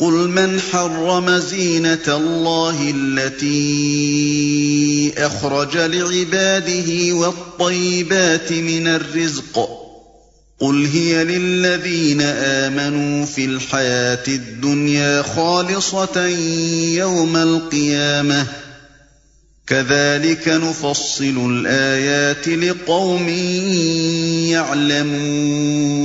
قل من حرم زينة الله التي أخرج لعباده والطيبات من الرزق قل هي للذين آمنوا في الحياة الدنيا خالصة يوم القيامة كذلك نفصل الآيات لقوم يعلمون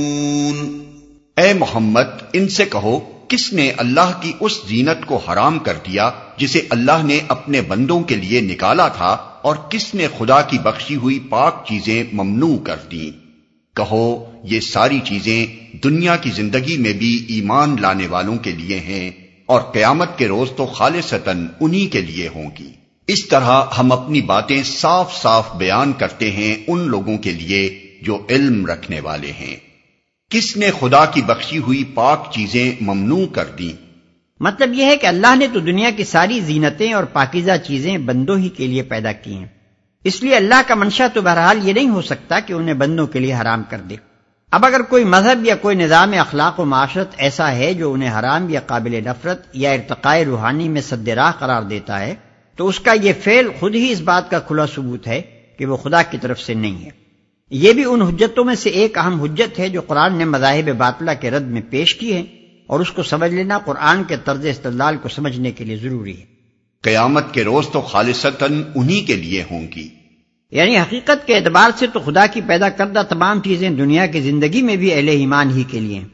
اے محمد ان کہو کس نے اللہ کی اس زینت کو حرام کر دیا جسے اللہ نے اپنے بندوں کے لیے نکالا تھا اور کس نے خدا کی بخشی ہوئی پاک چیزیں ممنوع کر دی کہو، یہ ساری چیزیں دنیا کی زندگی میں بھی ایمان لانے والوں کے لیے ہیں اور قیامت کے روز تو خالصتاً انہی کے لیے ہوں گی۔ اس طرح ہم اپنی باتیں صاف صاف بیان کرتے ہیں ان لوگوں کے لیے جو علم رکھنے والے ہیں۔ کس نے خدا کی بخشی ہوئی پاک چیزیں ممنوع کر دی مطلب یہ ہے کہ اللہ نے تو دنیا کی ساری زینتیں اور پاکیزہ چیزیں بندوں ہی کے لیے پیدا کی ہیں۔ اس لیے اللہ کا منشا تو بہرحال یہ نہیں ہو سکتا کہ انہیں بندوں کے لیے حرام کر دے۔ اب اگر کوئی مذہب یا کوئی نظام اخلاق و معاشرت ایسا ہے جو انہیں حرام یا قابل نفرت یا ارتقاء روحانی میں سد راہ قرار دیتا ہے، تو اس کا یہ فعل خود ہی اس بات کا کھلا ثبوت ہے کہ وہ خدا کی طرف سے نہیں ہے۔ یہ بھی ان حجتوں میں سے ایک اہم حجت ہے جو قرآن نے مذاہب باطلہ کے رد میں پیش کی ہے اور اس کو سمجھ لینا قرآن کے طرز استدلال کو سمجھنے کے لیے ضروری ہے۔ قیامت کے روز تو خالصتاً انہی کے لیے ہوں گی۔ یعنی حقیقت کے اعتبار سے تو خدا کی پیدا کردہ تمام چیزیں دنیا کی زندگی میں بھی اہل ایمان ہی کے لیے ہیں۔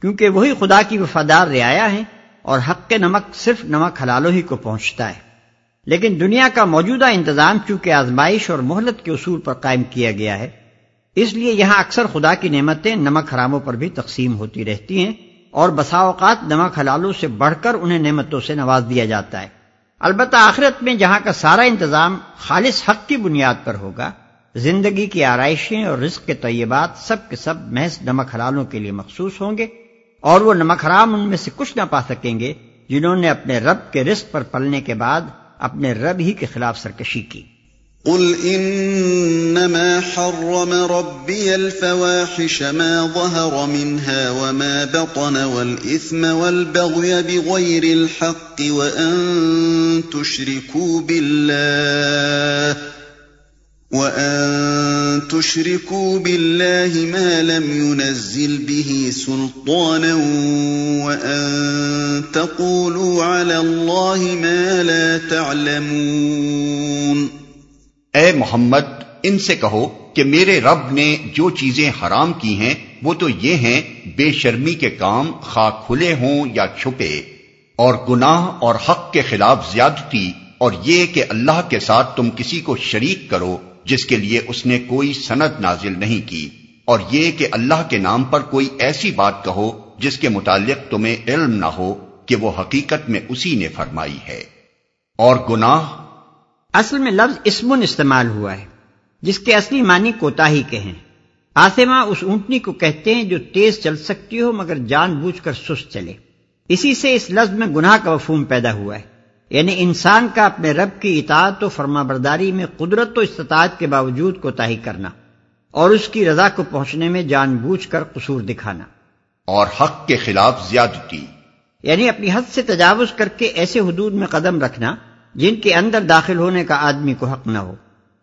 کیونکہ وہی خدا کی وفادار رعایا ہیں اور حق کے نمک صرف نمک حلالوں ہی کو پہنچتا ہے۔ لیکن دنیا کا موجودہ انتظام چونکہ آزمائش اور مہلت کے اصول پر قائم کیا گیا ہے، اس لیے یہاں اکثر خدا کی نعمتیں نمک حراموں پر بھی تقسیم ہوتی رہتی ہیں اور بسا اوقات نمک حلالوں سے بڑھ کر انہیں نعمتوں سے نواز دیا جاتا ہے۔ البتہ آخرت میں جہاں کا سارا انتظام خالص حق کی بنیاد پر ہوگا، زندگی کی آرائشیں اور رزق کے طیبات سب کے سب محض نمک حلالوں کے لیے مخصوص ہوں گے اور وہ نمک حرام ان میں سے کچھ نہ پا سکیں گے جنہوں نے اپنے رب کے رزق پر پلنے کے بعد اپنے رب ہی کے خلاف سرکشی کی۔ قل انما حرم ربي الفواحش ما ظهر منها وما بطن والاثم والبغي بغير الحق وان تشركوا بالله وان تشركوا ما لم ينزل به سلطانا تقولوا على الله ما لا تعلمون اے محمد، ان سے کہو کہ میرے رب نے جو چیزیں حرام کی ہیں، وہ تو یہ ہیں، بے شرمی کے کام خواہ کھلے ہوں یا چھپے، اور گناہ اور حق کے خلاف زیادتی، اور یہ کہ اللہ کے ساتھ تم کسی کو شریک کرو۔ جس کے لیے اس نے کوئی سند نازل نہیں کی، اور یہ کہ اللہ کے نام پر کوئی ایسی بات کہو جس کے متعلق تمہیں علم نہ ہو کہ وہ حقیقت میں اسی نے فرمائی ہے۔ اور گناہ؟ اصل میں لفظ اسمن استعمال ہوا ہے، جس کے اصلی معنی کوتا ہی کے ہیں۔ آسما اس اونٹنی کو کہتے ہیں جو تیز چل سکتی ہو مگر جان بوجھ کر سست چلے۔ اسی سے اس لفظ میں گناہ کا مفہوم پیدا ہوا ہے۔ یعنی انسان کا اپنے رب کی اطاعت و فرما برداری میں قدرت و استطاعت کے باوجود کوتا ہی کرنا اور اس کی رضا کو پہنچنے میں جان بوجھ کر قصور دکھانا۔ اور حق کے خلاف زیادتی۔ یعنی اپنی حد سے تجاوز کر کے ایسے حدود میں قدم رکھنا جن کے اندر داخل ہونے کا آدمی کو حق نہ ہو۔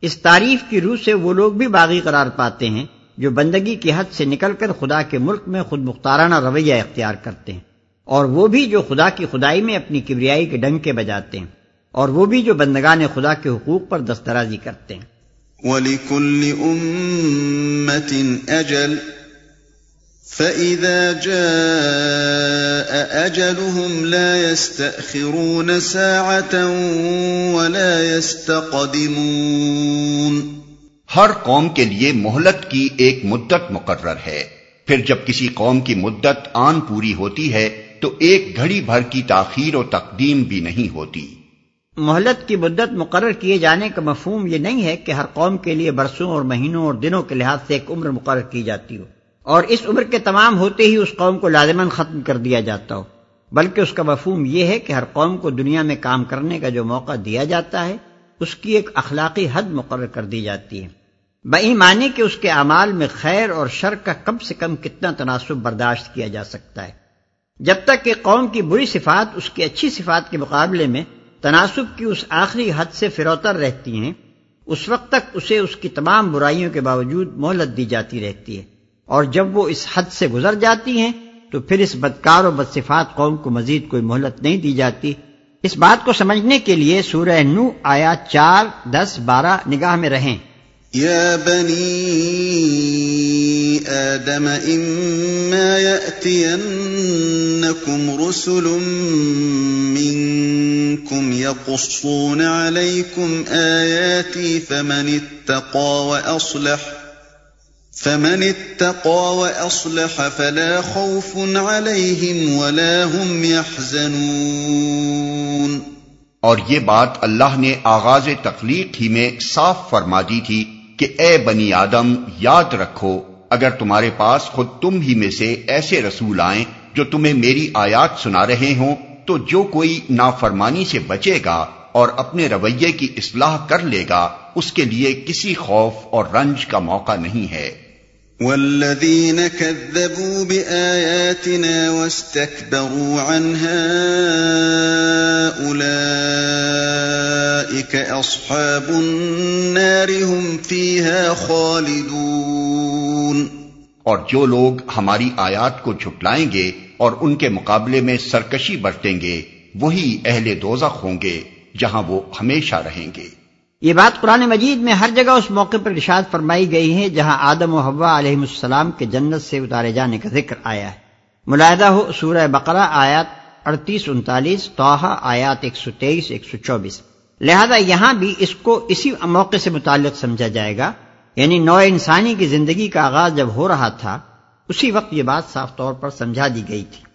اس تعریف کی روح سے وہ لوگ بھی باغی قرار پاتے ہیں جو بندگی کی حد سے نکل کر خدا کے ملک میں خود مختارانہ رویہ اختیار کرتے ہیں۔ اور وہ بھی جو خدا کی خدائی میں اپنی کبریائی کے ڈنگ کے بجاتے ہیں اور وہ بھی جو بندگان خدا کے حقوق پر دسترازی کرتے ہیں۔ وَلِكُلِّ أُمَّةٍ أَجَلٍ فَإِذَا جَاءَ أَجَلُهُمْ لَا يَسْتَأْخِرُونَ سَاعَةً وَلَا يَسْتَقْدِمُونَ۔ ہر قوم کے لیے مہلت کی ایک مدت مقرر ہے۔ پھر جب کسی قوم کی مدت آن پوری ہوتی ہے تو ایک گھڑی بھر کی تاخیر و تقدیم بھی نہیں ہوتی۔ مہلت کی مدت مقرر کیے جانے کا مفہوم یہ نہیں ہے کہ ہر قوم کے لیے برسوں اور مہینوں اور دنوں کے لحاظ سے ایک عمر مقرر کی جاتی ہو اور اس عمر کے تمام ہوتے ہی اس قوم کو لازمن ختم کر دیا جاتا ہو۔ بلکہ اس کا مفہوم یہ ہے کہ ہر قوم کو دنیا میں کام کرنے کا جو موقع دیا جاتا ہے، اس کی ایک اخلاقی حد مقرر کر دی جاتی ہے۔ بئی معنی کہ اس کے اعمال میں خیر اور شر کا کم سے کم کتنا تناسب برداشت کیا جا سکتا ہے۔ جب تک کہ قوم کی بری صفات اس کی اچھی صفات کے مقابلے میں تناسب کی اس آخری حد سے فروتر رہتی ہیں، اس وقت تک اسے اس کی تمام برائیوں کے باوجود مہلت دی جاتی رہتی ہے۔ اور جب وہ اس حد سے گزر جاتی ہیں، تو پھر اس بدکار و بدصفات قوم کو مزید کوئی مہلت نہیں دی جاتی۔ اس بات کو سمجھنے کے لیے سورہ نو آیا چار، دس، بارہ نگاہ میں رہیں۔ يا بني آدم إما يأتينكم رسل منكم يقصون عليكم آياتي فمن اتقى وأصلح فمن اتقى وأصلح فلا خوف عليهم ولا هم يحزنون اور یہ بات اللہ نے آغاز تخلیق ہی میں صاف فرما دی تھی۔ کہ اے بنی آدم، یاد رکھو، اگر تمہارے پاس خود تم ہی میں سے ایسے رسول آئیں جو تمہیں میری آیات سنا رہے ہوں، تو جو کوئی نافرمانی سے بچے گا اور اپنے رویے کی اصلاح کر لے گا، اس کے لیے کسی خوف اور رنج کا موقع نہیں ہے۔ والذين كذبوا بآياتنا واستكبروا عنها أولئك أصحاب النار هم فيها خالدون اور جو لوگ ہماری آیات کو جھٹلائیں گے اور ان کے مقابلے میں سرکشی برتیں گے، وہی اہل دوزخ ہوں گے، جہاں وہ ہمیشہ رہیں گے۔ یہ بات قرآن مجید میں ہر جگہ اس موقع پر ارشاد فرمائی گئی ہے جہاں آدم و حوا علیہ السلام کے جنت سے اتارے جانے کا ذکر آیا ہے۔ ملاحدہ ہو سورہ بقرہ آیات اڑتیس انتالیس توحا آیات ایک سو تیئیس، ایک سو چوبیس۔ لہذا یہاں بھی اس کو اسی موقع سے متعلق سمجھا جائے گا۔ یعنی نو انسانی کی زندگی کا آغاز جب ہو رہا تھا، اسی وقت یہ بات صاف طور پر سمجھا دی گئی تھی۔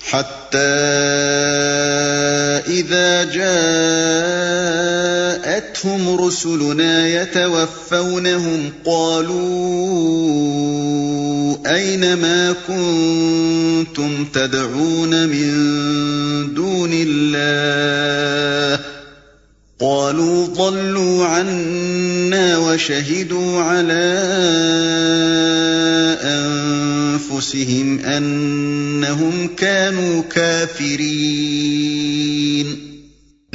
حتى إذا جاءتهم رسلنا يتوفونهم قالوا أين ما كنتم تدعون من دون الله؟ قالوا ضلوا عنا وشهدوا على أنفسهم أنهم كانوا كافرين.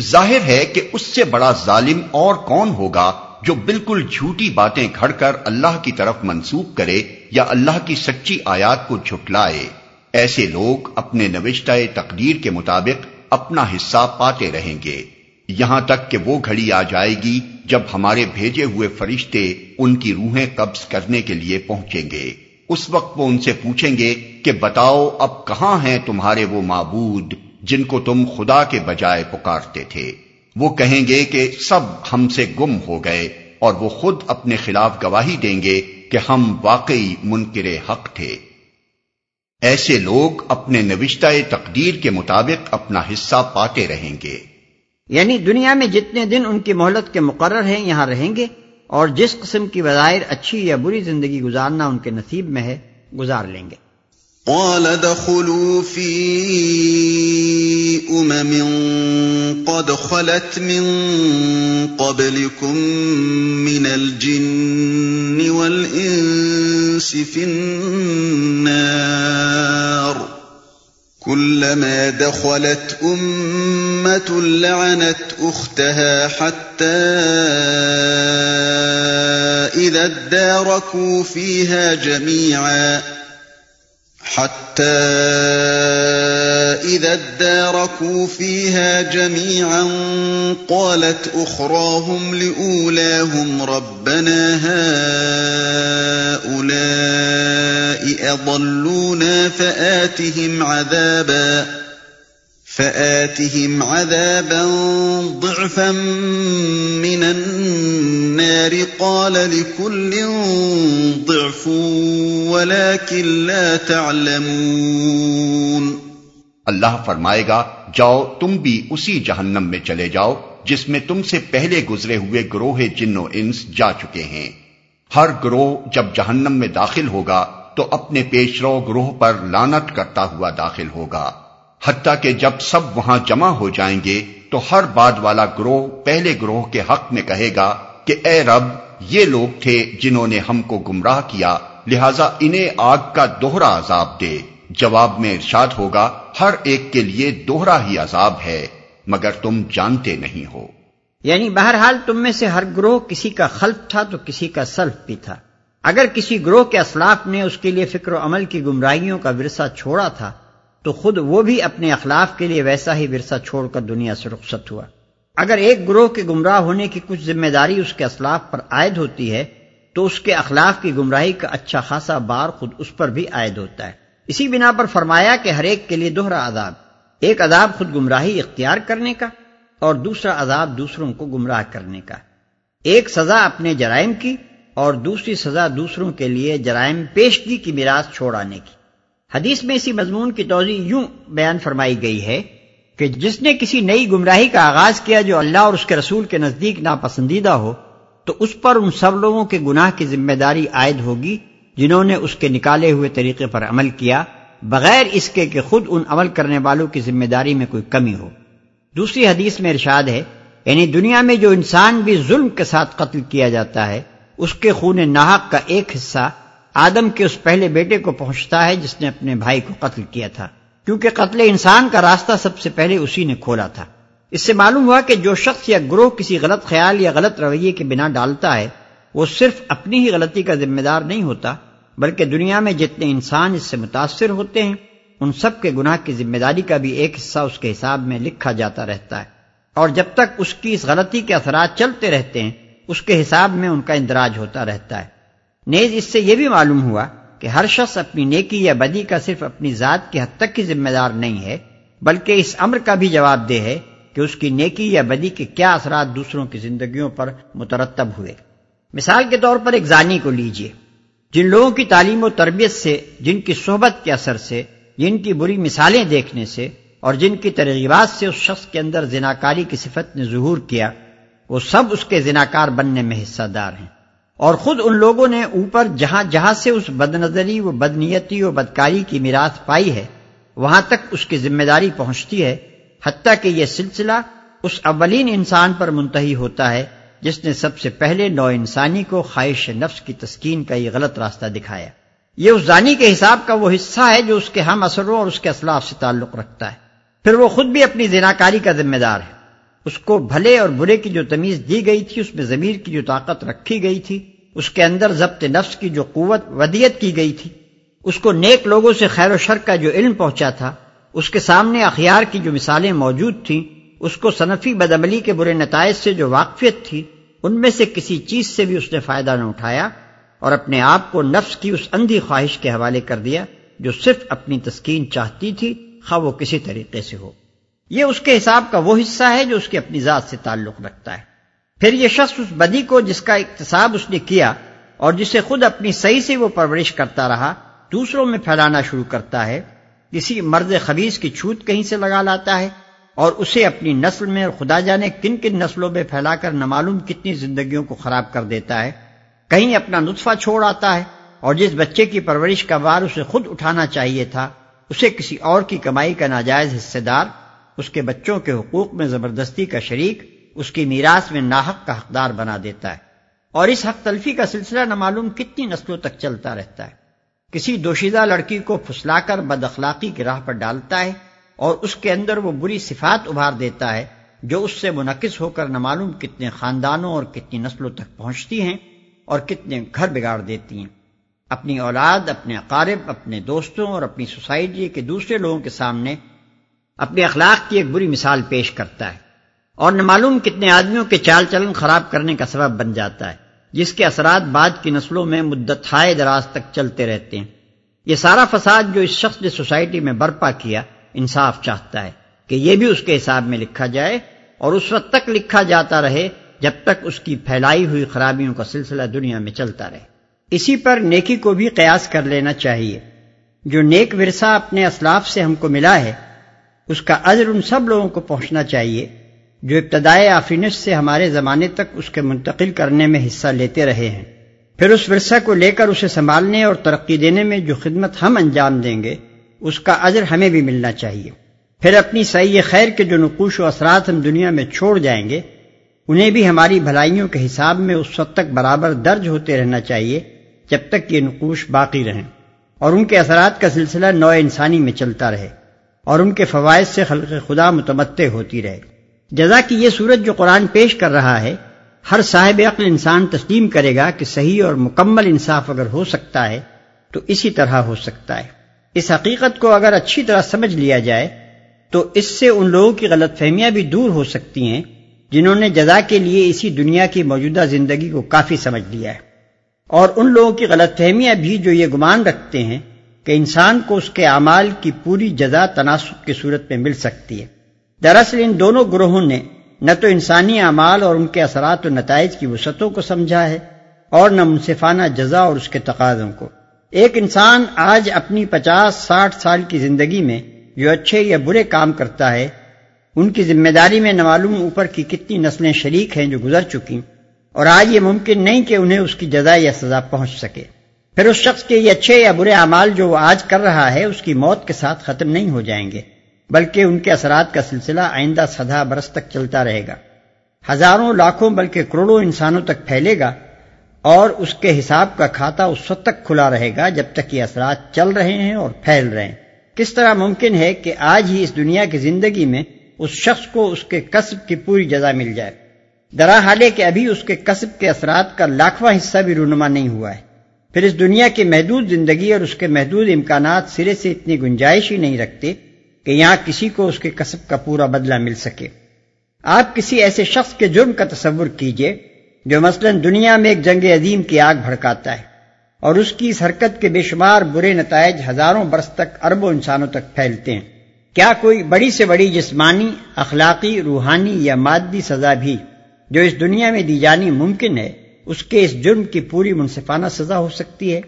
ظاہر ہے کہ اس سے بڑا ظالم اور کون ہوگا جو بالکل جھوٹی باتیں گھڑ کر اللہ کی طرف منسوخ کرے یا اللہ کی سچی آیات کو جھٹلائے؟ ایسے لوگ اپنے نوشتہ تقدیر کے مطابق اپنا حصہ پاتے رہیں گے۔ یہاں تک کہ وہ گھڑی آ جائے گی جب ہمارے بھیجے ہوئے فرشتے ان کی روحیں قبض کرنے کے لیے پہنچیں گے۔ اس وقت وہ ان سے پوچھیں گے کہ بتاؤ اب کہاں ہیں تمہارے وہ معبود جن کو تم خدا کے بجائے پکارتے تھے؟ وہ کہیں گے کہ سب ہم سے گم ہو گئے اور وہ خود اپنے خلاف گواہی دیں گے کہ ہم واقعی منکر حق تھے۔ ایسے لوگ اپنے نوشتہ تقدیر کے مطابق اپنا حصہ پاتے رہیں گے۔ یعنی دنیا میں جتنے دن ان کی مہلت کے مقرر ہیں، یہاں رہیں گے۔ اور جس قسم کی وظاہر اچھی یا بری زندگی گزارنا ان کے نصیب میں ہے، گزار لیں گے۔ قال دخلوا في أمم قد خلت من قبلكم من الجن والإنس في النار۔ كلما دخلت أمة لعنت أختها حتى إذا اداركوا فيها جميعا حتى إذا اداركوا فيها جميعا قالت أخراهم لأولاهم ربنا هؤلاء أضلونا فآتهم عذابا فآتهم عذابا ضعفا من النار قال لكل ضعف ولكن لا تعلمون اللہ فرمائے گا، جاؤ تم بھی اسی جہنم میں چلے جاؤ، جس میں تم سے پہلے گزرے ہوئے گروہ جن و انس جا چکے ہیں۔ ہر گروہ جب جہنم میں داخل ہوگا، تو اپنے پیشرو گروہ پر لانت کرتا ہوا داخل ہوگا۔ حتیٰ کہ جب سب وہاں جمع ہو جائیں گے، تو ہر بعد والا گروہ پہلے گروہ کے حق میں کہے گا کہ، اے رب، یہ لوگ تھے جنہوں نے ہم کو گمراہ کیا، لہذا انہیں آگ کا دوہرا عذاب دے۔ جواب میں ارشاد ہوگا، ہر ایک کے لیے دوہرا ہی عذاب ہے، مگر تم جانتے نہیں ہو۔ یعنی بہرحال تم میں سے ہر گروہ کسی کا خلف تھا تو کسی کا سلف بھی تھا۔ اگر کسی گروہ کے اسلاف نے اس کے لیے فکر و عمل کی گمراہیوں کا ورثہ چھوڑا تھا، تو خود وہ بھی اپنے اخلاف کے لیے ویسا ہی ورثہ چھوڑ کر دنیا سے رخصت ہوا۔ اگر ایک گروہ کے گمراہ ہونے کی کچھ ذمہ داری اس کے اسلاف پر عائد ہوتی ہے، تو اس کے اخلاف کی گمراہی کا اچھا خاصا بار خود اس پر بھی عائد ہوتا ہے۔ اسی بنا پر فرمایا کہ ہر ایک کے لیے دوہرا عذاب، ایک عذاب خود گمراہی اختیار کرنے کا اور دوسرا عذاب دوسروں کو گمراہ کرنے کا۔ ایک سزا اپنے جرائم کی اور دوسری سزا دوسروں کے لیے جرائم پیشگی کی میراث چھوڑانے کی۔ حدیث میں اسی مضمون کی توضیع یوں بیان فرمائی گئی ہے کہ جس نے کسی نئی گمراہی کا آغاز کیا جو اللہ اور اس کے رسول کے نزدیک ناپسندیدہ ہو، تو اس پر ان سب لوگوں کے گناہ کی ذمہ داری عائد ہوگی جنہوں نے اس کے نکالے ہوئے طریقے پر عمل کیا، بغیر اس کے کہ خود ان عمل کرنے والوں کی ذمہ داری میں کوئی کمی ہو۔ دوسری حدیث میں ارشاد ہے یعنی دنیا میں جو انسان بھی ظلم کے ساتھ قتل کیا جاتا ہے، اس کے خون ناحق کا ایک حصہ آدم کے اس پہلے بیٹے کو پہنچتا ہے جس نے اپنے بھائی کو قتل کیا تھا۔ کیونکہ قتل انسان کا راستہ سب سے پہلے اسی نے کھولا تھا۔ اس سے معلوم ہوا کہ جو شخص یا گروہ کسی غلط خیال یا غلط رویے کے بنا ڈالتا ہے وہ صرف اپنی ہی غلطی کا ذمہ دار نہیں ہوتا، بلکہ دنیا میں جتنے انسان اس سے متاثر ہوتے ہیں، ان سب کے گناہ کی ذمہ داری کا بھی ایک حصہ اس کے حساب میں لکھا جاتا رہتا ہے۔ اور جب تک اس کی اس غلطی کے اثرات چلتے رہتے ہیں، اس کے حساب میں ان کا اندراج ہوتا رہتا ہے۔ نیز اس سے یہ بھی معلوم ہوا کہ ہر شخص اپنی نیکی یا بدی کا صرف اپنی ذات کی حد تک کی ذمہ دار نہیں ہے، بلکہ اس امر کا بھی جواب دہ ہے کہ اس کی نیکی یا بدی کے کیا اثرات دوسروں کی زندگیوں پر مترتب ہوئے۔ مثال کے طور پر ایک زانی کو لیجیے، جن لوگوں کی تعلیم و تربیت سے، جن کی صحبت کے اثر سے، جن کی بری مثالیں دیکھنے سے، اور جن کی ترغیبات سے اس شخص کے اندر زناکاری کی صفت نے ظہور کیا، وہ سب اس کے زناکار بننے میں حصہ دار ہیں۔ اور خود ان لوگوں نے اوپر جہاں جہاں سے اس بد نظری و بدنیتی و بدکاری کی میراث پائی ہے، وہاں تک اس کی ذمہ داری پہنچتی ہے، حتیٰ کہ یہ سلسلہ اس اولین انسان پر منتحی ہوتا ہے جس نے سب سے پہلے نو انسانی کو خواہش نفس کی تسکین کا یہ غلط راستہ دکھایا۔ یہ اس زانی کے حساب کا وہ حصہ ہے جو اس کے ہم اثروں اور اس کے اسلاف سے تعلق رکھتا ہے۔ پھر وہ خود بھی اپنی زناکاری کا ذمہ دار ہے۔ اس کو بھلے اور برے کی جو تمیز دی گئی تھی، اس میں ضمیر کی جو طاقت رکھی گئی تھی، اس کے اندر ضبط نفس کی جو قوت، ودیت کی گئی تھی۔ اس کو نیک لوگوں سے خیر و شر کا جو علم پہنچا تھا، اس کے سامنے اخیار کی جو مثالیں موجود تھیں، اس کو صنفی بدعملی کے برے نتائج سے جو واقفیت تھی ان میں سے کسی چیز سے بھی اس نے فائدہ نہ اٹھایا اور اپنے آپ کو نفس کی اس اندھی خواہش کے حوالے کر دیا جو صرف اپنی تسکین چاہتی تھی، خواہ وہ کسی طریقے سے ہو۔ یہ اس کے حساب کا وہ حصہ ہے جو اس کی اپنی ذات سے تعلق رکھتا ہے۔ پھر یہ شخص اس بدی کو جس کا اقتصاب اس نے کیا اور جسے خود اپنی صحیح سے وہ پرورش کرتا رہا، دوسروں میں پھیلانا شروع کرتا ہے۔ کسی مرد خبیص کی چھوت کہیں سے لگا لاتا ہے۔ اور اسے اپنی نسل میں اور خدا جانے کن کن نسلوں میں پھیلا کر نمعلوم کتنی زندگیوں کو خراب کر دیتا ہے، کہیں اپنا نطفہ چھوڑ آتا ہے اور جس بچے کی پرورش کا بار اسے خود اٹھانا چاہیے تھا، اسے کسی اور کی کمائی کا ناجائز حصے دار، اس کے بچوں کے حقوق میں زبردستی کا شریک، اس کی میراث میں ناحق کا حقدار بنا دیتا ہے۔ اور اس حق تلفی کا سلسلہ نہ معلوم کتنی نسلوں تک چلتا رہتا ہے۔ کسی دوشیدہ لڑکی کو پھسلا کر بد اخلاقی کی راہ پر ڈالتا ہے اور اس کے اندر وہ بری صفات ابھار دیتا ہے جو اس سے منعقد ہو کر نہ معلوم کتنے خاندانوں اور کتنی نسلوں تک پہنچتی ہیں اور کتنے گھر بگاڑ دیتی ہیں۔ اپنی اولاد، اپنے اقارب، اپنے دوستوں اور اپنی سوسائٹی کے دوسرے لوگوں کے سامنے اپنے اخلاق کی ایک بری مثال پیش کرتا ہے اور نہ معلوم کتنے آدمیوں کے چال چلن خراب کرنے کا سبب بن جاتا ہے، جس کے اثرات بعد کی نسلوں میں مدت ہائے دراز تک چلتے رہتے ہیں۔ یہ سارا فساد جو اس شخص نے سوسائٹی میں برپا کیا انصاف چاہتا ہے کہ یہ بھی اس کے حساب میں لکھا جائے اور اس وقت تک لکھا جاتا رہے جب تک اس کی پھیلائی ہوئی خرابیوں کا سلسلہ دنیا میں چلتا رہے۔ اسی پر نیکی کو بھی قیاس کر لینا چاہیے۔ جو نیک ورثہ اپنے اسلاف سے ہم کو ملا ہے، اس کا عزر ان سب لوگوں کو پہنچنا چاہیے جو ابتدائے آفرینش سے ہمارے زمانے تک اس کے منتقل کرنے میں حصہ لیتے رہے ہیں۔ پھر اس ورثہ کو لے کر اسے سنبھالنے اور ترقی دینے میں جو خدمت ہم انجام دیں گے اس کا عزر ہمیں بھی ملنا چاہیے۔ پھر اپنی صحیح خیر کے جو نقوش و اثرات ہم دنیا میں چھوڑ جائیں گے، انہیں بھی ہماری بھلائیوں کے حساب میں اس وقت تک برابر درج ہوتے رہنا چاہیے جب تک یہ نقوش باقی رہیں۔ اور ان کے اثرات کا سلسلہ نو انسانی میں چلتا رہے اور ان کے فوائد سے خلق خدا متمتع ہوتی رہے۔ جزا کی یہ صورت جو قرآن پیش کر رہا ہے، ہر صاحب عقل انسان تسلیم کرے گا کہ صحیح اور مکمل انصاف اگر ہو سکتا ہے، تو اسی طرح ہو سکتا ہے۔ اس حقیقت کو اگر اچھی طرح سمجھ لیا جائے، تو اس سے ان لوگوں کی غلط فہمیاں بھی دور ہو سکتی ہیں، جنہوں نے جزا کے لیے اسی دنیا کی موجودہ زندگی کو کافی سمجھ لیا ہے۔ اور ان لوگوں کی غلط فہمیاں بھی جو یہ گمان رکھتے ہیں کہ انسان کو اس کے اعمال کی پوری جزا تناسب کی صورت میں مل سکتی ہے۔ دراصل ان دونوں گروہوں نے نہ تو انسانی اعمال اور ان کے اثرات و نتائج کی وسعتوں کو سمجھا ہے، اور نہ منصفانہ جزا اور اس کے تقاضوں کو۔ ایک انسان آج اپنی پچاس ساٹھ سال کی زندگی میں جو اچھے یا برے کام کرتا ہے، ان کی ذمہ داری میں نمعلوم اوپر کی کتنی نسلیں شریک ہیں جو گزر چکی، اور آج یہ ممکن نہیں کہ انہیں اس کی جزا یا سزا پہنچ سکے۔ پھر اس شخص کے یہ اچھے یا برے اعمال جو وہ آج کر رہا ہے، اس کی موت کے ساتھ ختم نہیں ہو جائیں گے، بلکہ ان کے اثرات کا سلسلہ آئندہ سدا برس تک چلتا رہے گا۔ ہزاروں، لاکھوں، بلکہ کروڑوں انسانوں تک پھیلے گا اور اس کے حساب کا کھاتا اس وقت تک کھلا رہے گا جب تک یہ اثرات چل رہے ہیں اور پھیل رہے ہیں۔ کس طرح ممکن ہے کہ آج ہی اس دنیا کی زندگی میں اس شخص کو اس کے قصب کی پوری جزا مل جائے؟ درا حالے کہ ابھی اس کے قصب کے اثرات کا لاکھواں حصہ بھی رونما نہیں ہوا ہے۔ پھر اس دنیا کی محدود زندگی اور اس کے محدود امکانات سرے سے اتنی گنجائش ہی نہیں رکھتے کہ یہاں کسی کو اس کے قصب کا پورا بدلہ مل سکے۔ آپ کسی ایسے شخص کے جرم کا تصور کیجیے جو مثلا دنیا میں ایک جنگ عظیم کی آگ بھڑکاتا ہے اور اس کی اس حرکت کے بے شمار برے نتائج ہزاروں برس تک اربوں انسانوں تک پھیلتے ہیں۔ کیا کوئی بڑی سے بڑی جسمانی، اخلاقی، روحانی یا مادی سزا بھی جو اس دنیا میں دی جانی ممکن ہے، اس کے اس جرم کی پوری منصفانہ سزا ہو سکتی ہے؟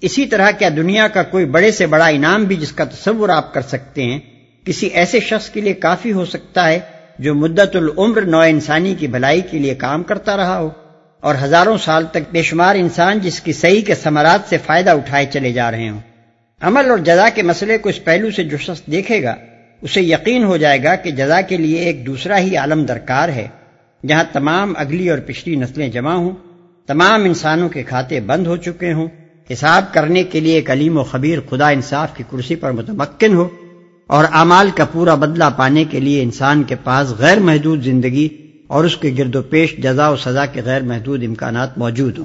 اسی طرح کیا دنیا کا کوئی بڑے سے بڑا انعام بھی جس کا تصور آپ کر سکتے ہیں، کسی ایسے شخص کے لیے کافی ہو سکتا ہے جو مدت العمر نو انسانی کی بھلائی کے لیے کام کرتا رہا ہو اور ہزاروں سال تک بے شمار انسان جس کی صحیح کے ثمرات سے فائدہ اٹھائے چلے جا رہے ہوں۔ عمل اور جزا کے مسئلے کو اس پہلو سے جو شخص دیکھے گا، اسے یقین ہو جائے گا کہ جزا کے لیے ایک دوسرا ہی عالم درکار ہے، جہاں تمام اگلی اور پچھلی نسلیں جمع ہوں، تمام انسانوں کے کھاتے بند ہو چکے ہوں، حساب کرنے کے لیے ایک علیم و خبیر خدا انصاف کی کرسی پر متمکن ہو۔ اور اعمال کا پورا بدلہ پانے کے لیے انسان کے پاس غیر محدود زندگی اور اس کے گرد و پیش جزا و سزا کے غیر محدود امکانات موجود ہوں۔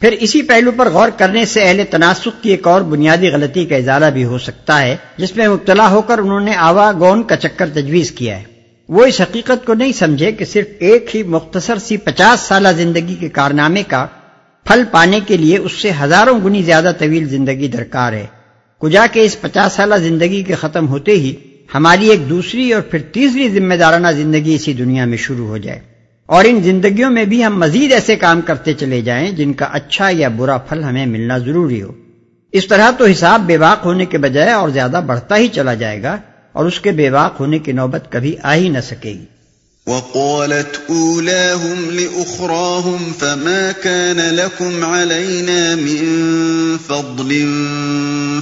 پھر اسی پہلو پر غور کرنے سے اہل تناسق کی ایک اور بنیادی غلطی کا ازالہ بھی ہو سکتا ہے، جس میں مبتلا ہو کر انہوں نے آوا گون کا چکر تجویز کیا ہے۔ وہ اس حقیقت کو نہیں سمجھے کہ صرف ایک ہی مختصر سی پچاس سالہ زندگی کے کارنامے کا پھل پانے کے لیے اس سے ہزاروں گنی زیادہ طویل زندگی درکار ہے۔ کجا کے اس پچاس سالہ زندگی کے ختم ہوتے ہی ہماری ایک دوسری اور پھر تیسری ذمہ دارانہ زندگی اسی دنیا میں شروع ہو جائے۔ اور ان زندگیوں میں بھی ہم مزید ایسے کام کرتے چلے جائیں جن کا اچھا یا برا پھل ہمیں ملنا ضروری ہو۔ اس طرح تو حساب بے باق ہونے کے بجائے اور زیادہ بڑھتا ہی چلا جائے گا اور اس کے بے باق ہونے کی نوبت کبھی آ ہی نہ سکے گی۔ وقالت أولاهم لأخراهم فما كان لكم علينا من فضل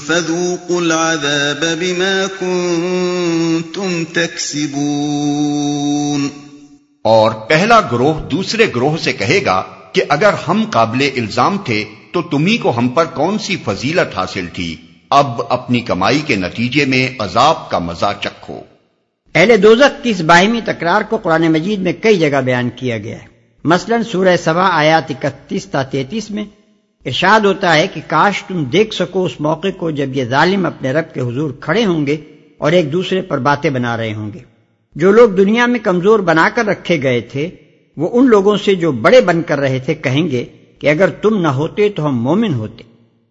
فذوقوا العذاب بما كنتم تكسبون اور پہلا گروہ دوسرے گروہ سے کہے گا کہ اگر ہم قابل الزام تھے تو تمہیں کو ہم پر کون سی فضیلت حاصل تھی؟ اب اپنی کمائی کے نتیجے میں عذاب کا مزہ چکھو۔ اہل دوزخ کی اس باہمی تکرار کو قرآن مجید میں کئی جگہ بیان کیا گیا ہے۔ مثلا سورہ سوا آیات اکتیس تا تینتیس میں ارشاد ہوتا ہے کہ کاش تم دیکھ سکو اس موقع کو جب یہ ظالم اپنے رب کے حضور کھڑے ہوں گے اور ایک دوسرے پر باتیں بنا رہے ہوں گے۔ جو لوگ دنیا میں کمزور بنا کر رکھے گئے تھے، وہ ان لوگوں سے جو بڑے بن کر رہے تھے کہیں گے کہ اگر تم نہ ہوتے تو ہم مومن ہوتے۔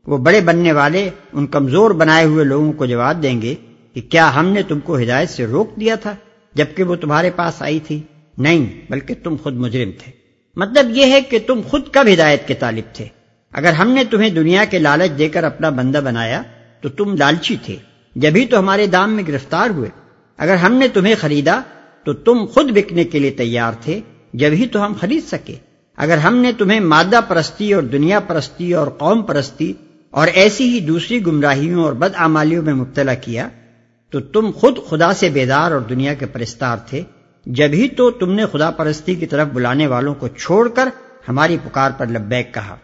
وہ بڑے بننے والے، ان کمزور بنائے ہوئے لوگوں کو جواب دیں گے کہ کیا ہم نے تم کو ہدایت سے روک دیا تھا جبکہ وہ تمہارے پاس آئی تھی؟ نہیں، بلکہ تم خود مجرم تھے۔ مطلب یہ ہے کہ تم خود کب ہدایت کے طالب تھے۔ اگر ہم نے تمہیں دنیا کے لالچ دے کر اپنا بندہ بنایا، تو تم لالچی تھے۔ جبھی تو ہمارے دام میں گرفتار ہوئے۔ اگر ہم نے تمہیں خریدا، تو تم خود بکنے کے لیے تیار تھے جب ہی تو ہم خرید سکے۔ اگر ہم نے تمہیں مادہ پرستی اور دنیا پرستی اور قوم پرستی اور ایسی ہی دوسری گمراہیوں اور بدعمالیوں میں مبتلا کیا تو تم خود خدا سے بیدار اور دنیا کے پرستار تھے۔ جب ہی تو تم نے خدا پرستی کی طرف بلانے والوں کو چھوڑ کر ہماری پکار پر لبیک کہا۔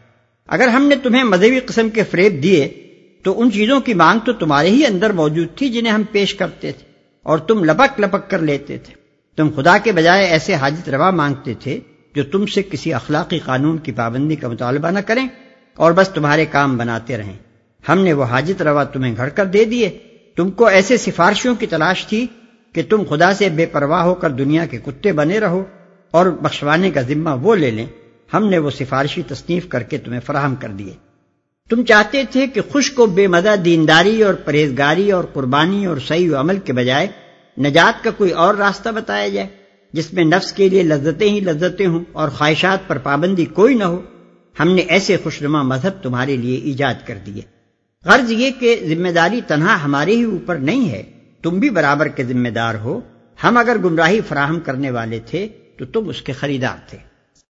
اگر ہم نے تمہیں مذہبی قسم کے فریب دیے، تو ان چیزوں کی مانگ تو تمہارے ہی اندر موجود تھی جنہیں ہم پیش کرتے تھے اور تم لپک لپک کر لیتے تھے۔ تم خدا کے بجائے ایسے حاجت روا مانگتے تھے جو تم سے کسی اخلاقی قانون کی پابندی کا مطالبہ نہ کریں اور بس تمہارے کام بناتے رہیں۔ ہم نے وہ حاجت روا تمہیں گھڑ کر دے دیے۔ تم کو ایسے سفارشوں کی تلاش تھی کہ تم خدا سے بے پرواہ ہو کر دنیا کے کتے بنے رہو اور بخشوانے کا ذمہ وہ لے لیں۔ ہم نے وہ سفارشی تصنیف کر کے تمہیں فراہم کر دیے۔ تم چاہتے تھے کہ خوش کو بے مدہ دینداری اور پرہیزگاری اور قربانی اور صحیح و عمل کے بجائے نجات کا کوئی اور راستہ بتایا جائے، جس میں نفس کے لیے لذتیں ہی لذتیں ہوں اور خواہشات پر پابندی کوئی نہ ہو۔ ہم نے ایسے خوشنما مذہب تمہارے لیے ایجاد کر دیے۔ غرض یہ کہ ذمہ داری تنہا ہمارے ہی اوپر نہیں ہے۔ تم بھی برابر کے ذمہ دار ہو۔ ہم اگر گمراہی فراہم کرنے والے تھے تو تم اس کے خریدار تھے۔